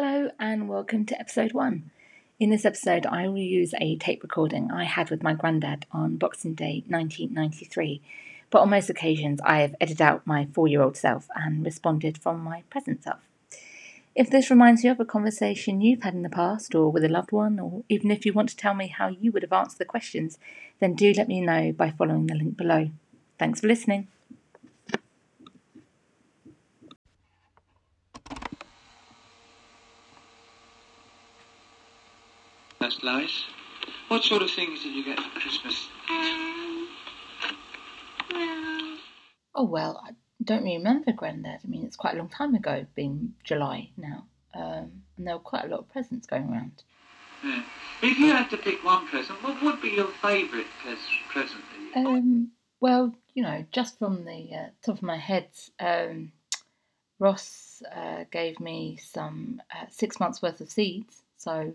Hello, and welcome to episode one. In this episode, I will use a tape recording I had with my granddad on Boxing Day 1993. But on most occasions, I have edited out my four year old self and responded from my present self. If this reminds you of a conversation you've had in the past or with a loved one, or even if you want to tell me how you would have answered the questions, then do let me know by following the link below. Thanks for listening. That's Lois. What sort of things did you get for Christmas? Um, well, Oh, well, I don't really remember Grandad. I mean, it's quite a long time ago, being July now. Um, and there were quite a lot of presents going around. Yeah. If you had to pick one present, what would be your favourite pres- present? Um, well, you know, just from the uh, top of my head, um, Ross uh, gave me some uh, six months worth of seeds, so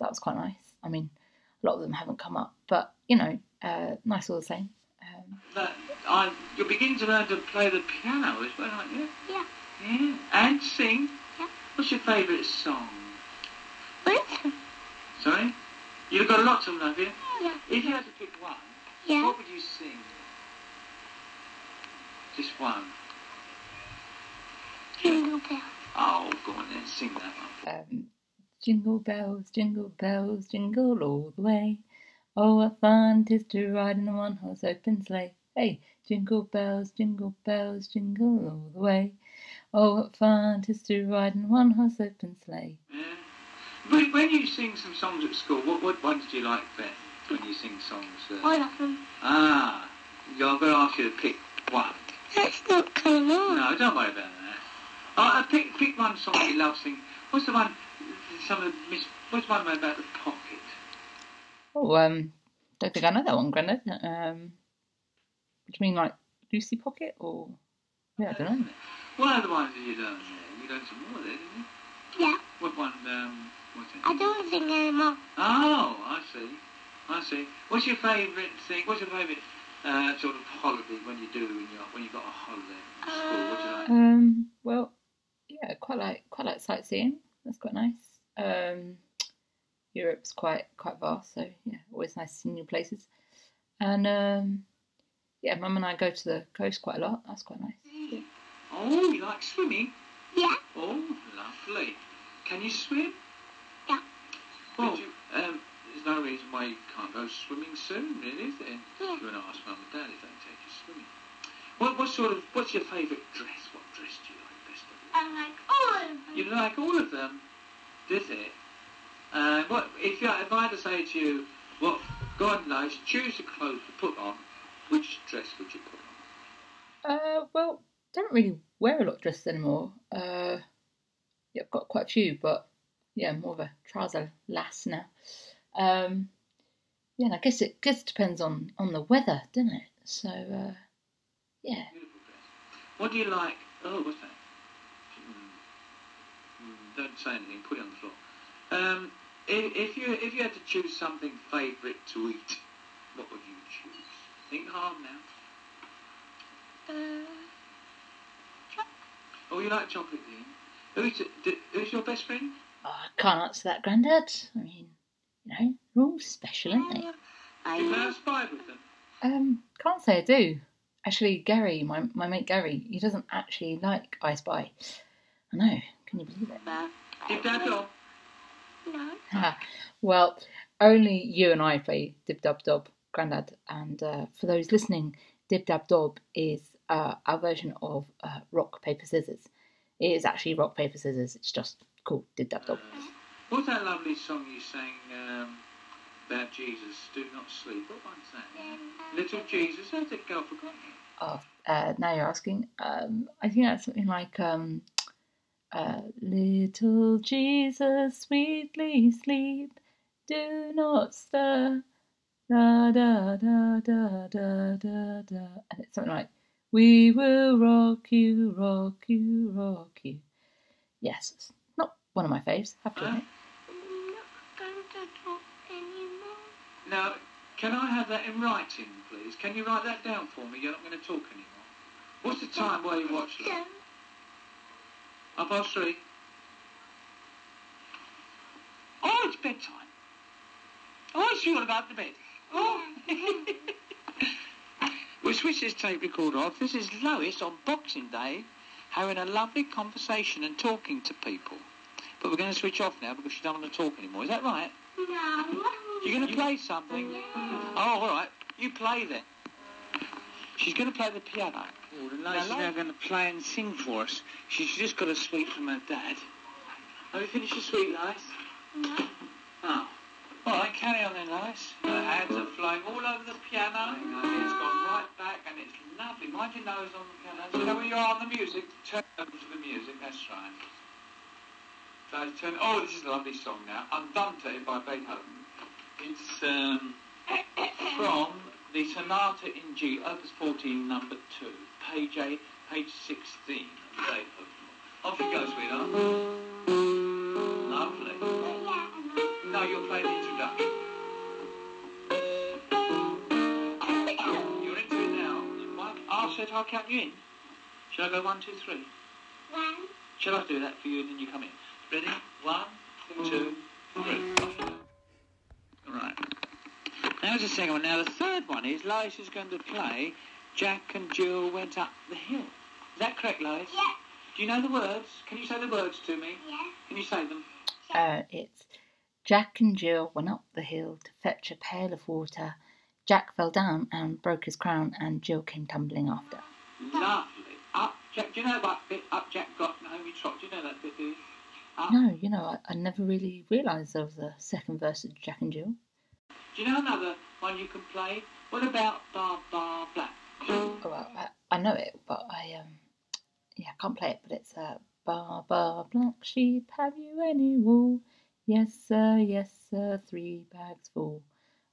that was quite nice. I mean, a lot of them haven't come up, but you know, uh, nice all the same. Um, That, I, you're beginning to learn to play the piano as well, aren't you? yeah. Yeah. And sing? Yeah. What's your favourite song? What? Sorry? You've got lots of them, have you? Yeah. If you had to pick one, Yeah. what would you sing? Just one. Jingle bell. Oh, go on then, sing that one. um, jingle bells, jingle bells, jingle all the way. Oh, what fun 'tis to ride in a one-horse open sleigh. Hey, jingle bells, jingle bells, jingle all the way. Oh, what fun 'tis to ride in a one-horse open sleigh. Yeah. When, when you sing some songs at school, what, what ones do you like best when you sing songs? Uh, All of them. ah, yeah, I'm going to ask you to pick one. That's not coming on. No, don't worry about that. Uh, uh, pick, pick one song you love singing. What's the one, some of miss, what's one about the pocket? Oh, um, don't think I know that one, Grandad. Um, do you mean, like Lucy Locket or? Yeah, I don't know. What other ones did you learn there? You learned some more there, didn't you? Yeah. What one, um, what's it? I don't sing anymore. Oh, I see. I see. What's your favourite thing? What's your favourite uh, sort of holiday when you do when you when you got a holiday from school? What do you like? Um, well, yeah, quite like quite like sightseeing. That's quite nice. Um, Europe's quite quite vast, so yeah, always nice to see new places. And um, yeah, Mum and I go to the coast quite a lot. That's quite nice. Oh, you like swimming? Yeah. Oh, lovely. Can you swim? Yeah. Well, um, there's no reason why you can't go swimming soon, really, is there? Yeah. You want to ask Mum and Dad if they can take you swimming. What, what sort of, what's your favourite dress? What dress do you like best of all? I like all of them. You like all of them, does it? Uh, what if, you, if I had to say to you, what God knows, choose the clothes to put on, which dress would you put on? Uh, well, don't really wear a lot of dresses anymore. Uh, yeah, I've got quite a few, but yeah, more of a trouser lass now. Um, yeah, and I guess it guess it depends on on the weather, doesn't it? So uh, yeah. What do you like? Oh, what's that? Don't say anything. Put it on the floor. Um, if, if you if you had to choose something favourite to eat, what would you choose? Think hard now. Uh, Oh, you like chocolate, do you? Who's, who's your best friend? Oh, I can't answer that, Grandad. I mean, you know, they're all special, aren't they? I You play love with them. Um, can't say I do. Actually, Gary, my, my mate Gary, he doesn't actually like I Spy. I know, can you believe it? that. Did Dad go? No. Ha. well, only you and I play Dib Dab Dob, Grandad. And uh, for those listening, Dib Dab Dob is uh, our version of uh, rock, paper, scissors. It is actually rock, paper, scissors. It's just called Dib Dab Dob. What's that lovely song you sang um, about Jesus? Do not sleep. What one's that? Little Jesus. How'd it go? I forgot. Oh, uh, now you're asking. Um, I think that's something like um, Little Jesus, sweetly sleep, do not stir. Da da da da da da da. And it's something like, We will rock you, rock you, rock you. Yes, it's not one of my faves, have to admit. I'm. Now, can I have that in writing, please? Can you write that down for me? You're not going to talk anymore. What's the time while you watch that? Don't. Half past three. Oh, it's bedtime. Oh, it's you all about the bed. Oh. we'll switch this tape recorder off. This is Lois on Boxing Day having a lovely conversation and talking to people. But we're going to switch off now because she doesn't want to talk anymore. Is that right? No. You're going to play something? Oh, all right. You play then. She's going to play the piano. The Lois is now going to play and sing for us. She's just got a sweet from her dad. Have you finished your sweet, Lois? No. Oh. All right, carry on then, Lois. Her hands are flying all over the piano. It's gone right back and it's lovely. Mind your nose on the piano. So you know when you're on the music, turn over to the music. That's right. So turn. Oh, this is a lovely song now. Andante by Beethoven. It's um, from the Sonata in G, Opus 14, number 2, page 8, page 16 of Off you go, sweetheart. Lovely. Now you'll play the introduction. You're into it now. I'll set, I'll count you in. Shall I go one, two, three? One. Shall I do that for you and then you come in? Ready? One, two, three. Off you go. All right. Now the second one. Now the third one is Lois is going to play Jack and Jill went up the hill. Is that correct, Lois? Yeah. Do you know the words? Can you say the words to me? Yeah. Can you say them? Uh, it's Jack and Jill went up the hill to fetch a pail of water. Jack fell down and broke his crown, and Jill came tumbling after. Lovely. Up, Jack. Do you know that bit? Up, Jack got Naomi Trot. Do you know that bit? Do you? Up. No, you know, I, I never really realised there was a second verse of Jack and Jill. Do you know another one you can play? What about Bar Bar Black? Oh, well, I, I know it, but I um, yeah, I can't play it. But it's uh, bar bar black sheep, have you any wool? Yes, sir, yes, sir, three bags full.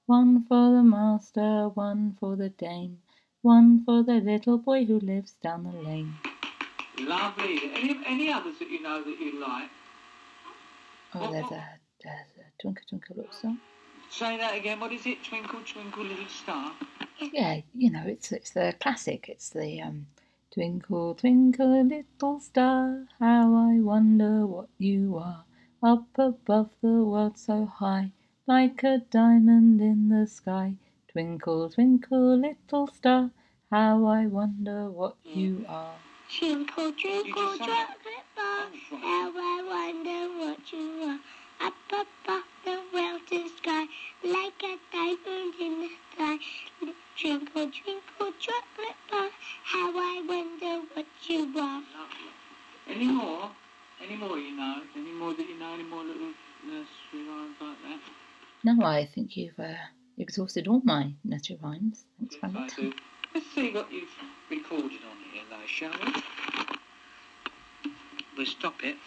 One for the master, one for the dame, one for the little boy who lives down the lane. Lovely. Any any others that you know that you like? Oh, there's a there's a twinkle twinkle little star. Say that again. What is it? Twinkle, twinkle, little star. Yeah, you know, it's it's the classic. It's the um, twinkle twinkle little star, how I wonder what you are, up above the world so high, like a diamond in the sky. Twinkle twinkle little star, how I wonder what you are. Twinkle, twinkle, just sang chocolate bar. How I wonder what you are. Up above the world to sky, like a diamond in the sky. Twinkle, twinkle, chocolate bar. How I wonder what you are. Lovely. Any more? Any more you know? Any more that you know? Any more little nursery rhymes like that? Now I think you've uh, exhausted all my nursery rhymes. Thanks very Yes, much. Let's see what you've recorded on here, though, shall we? We'll stop it.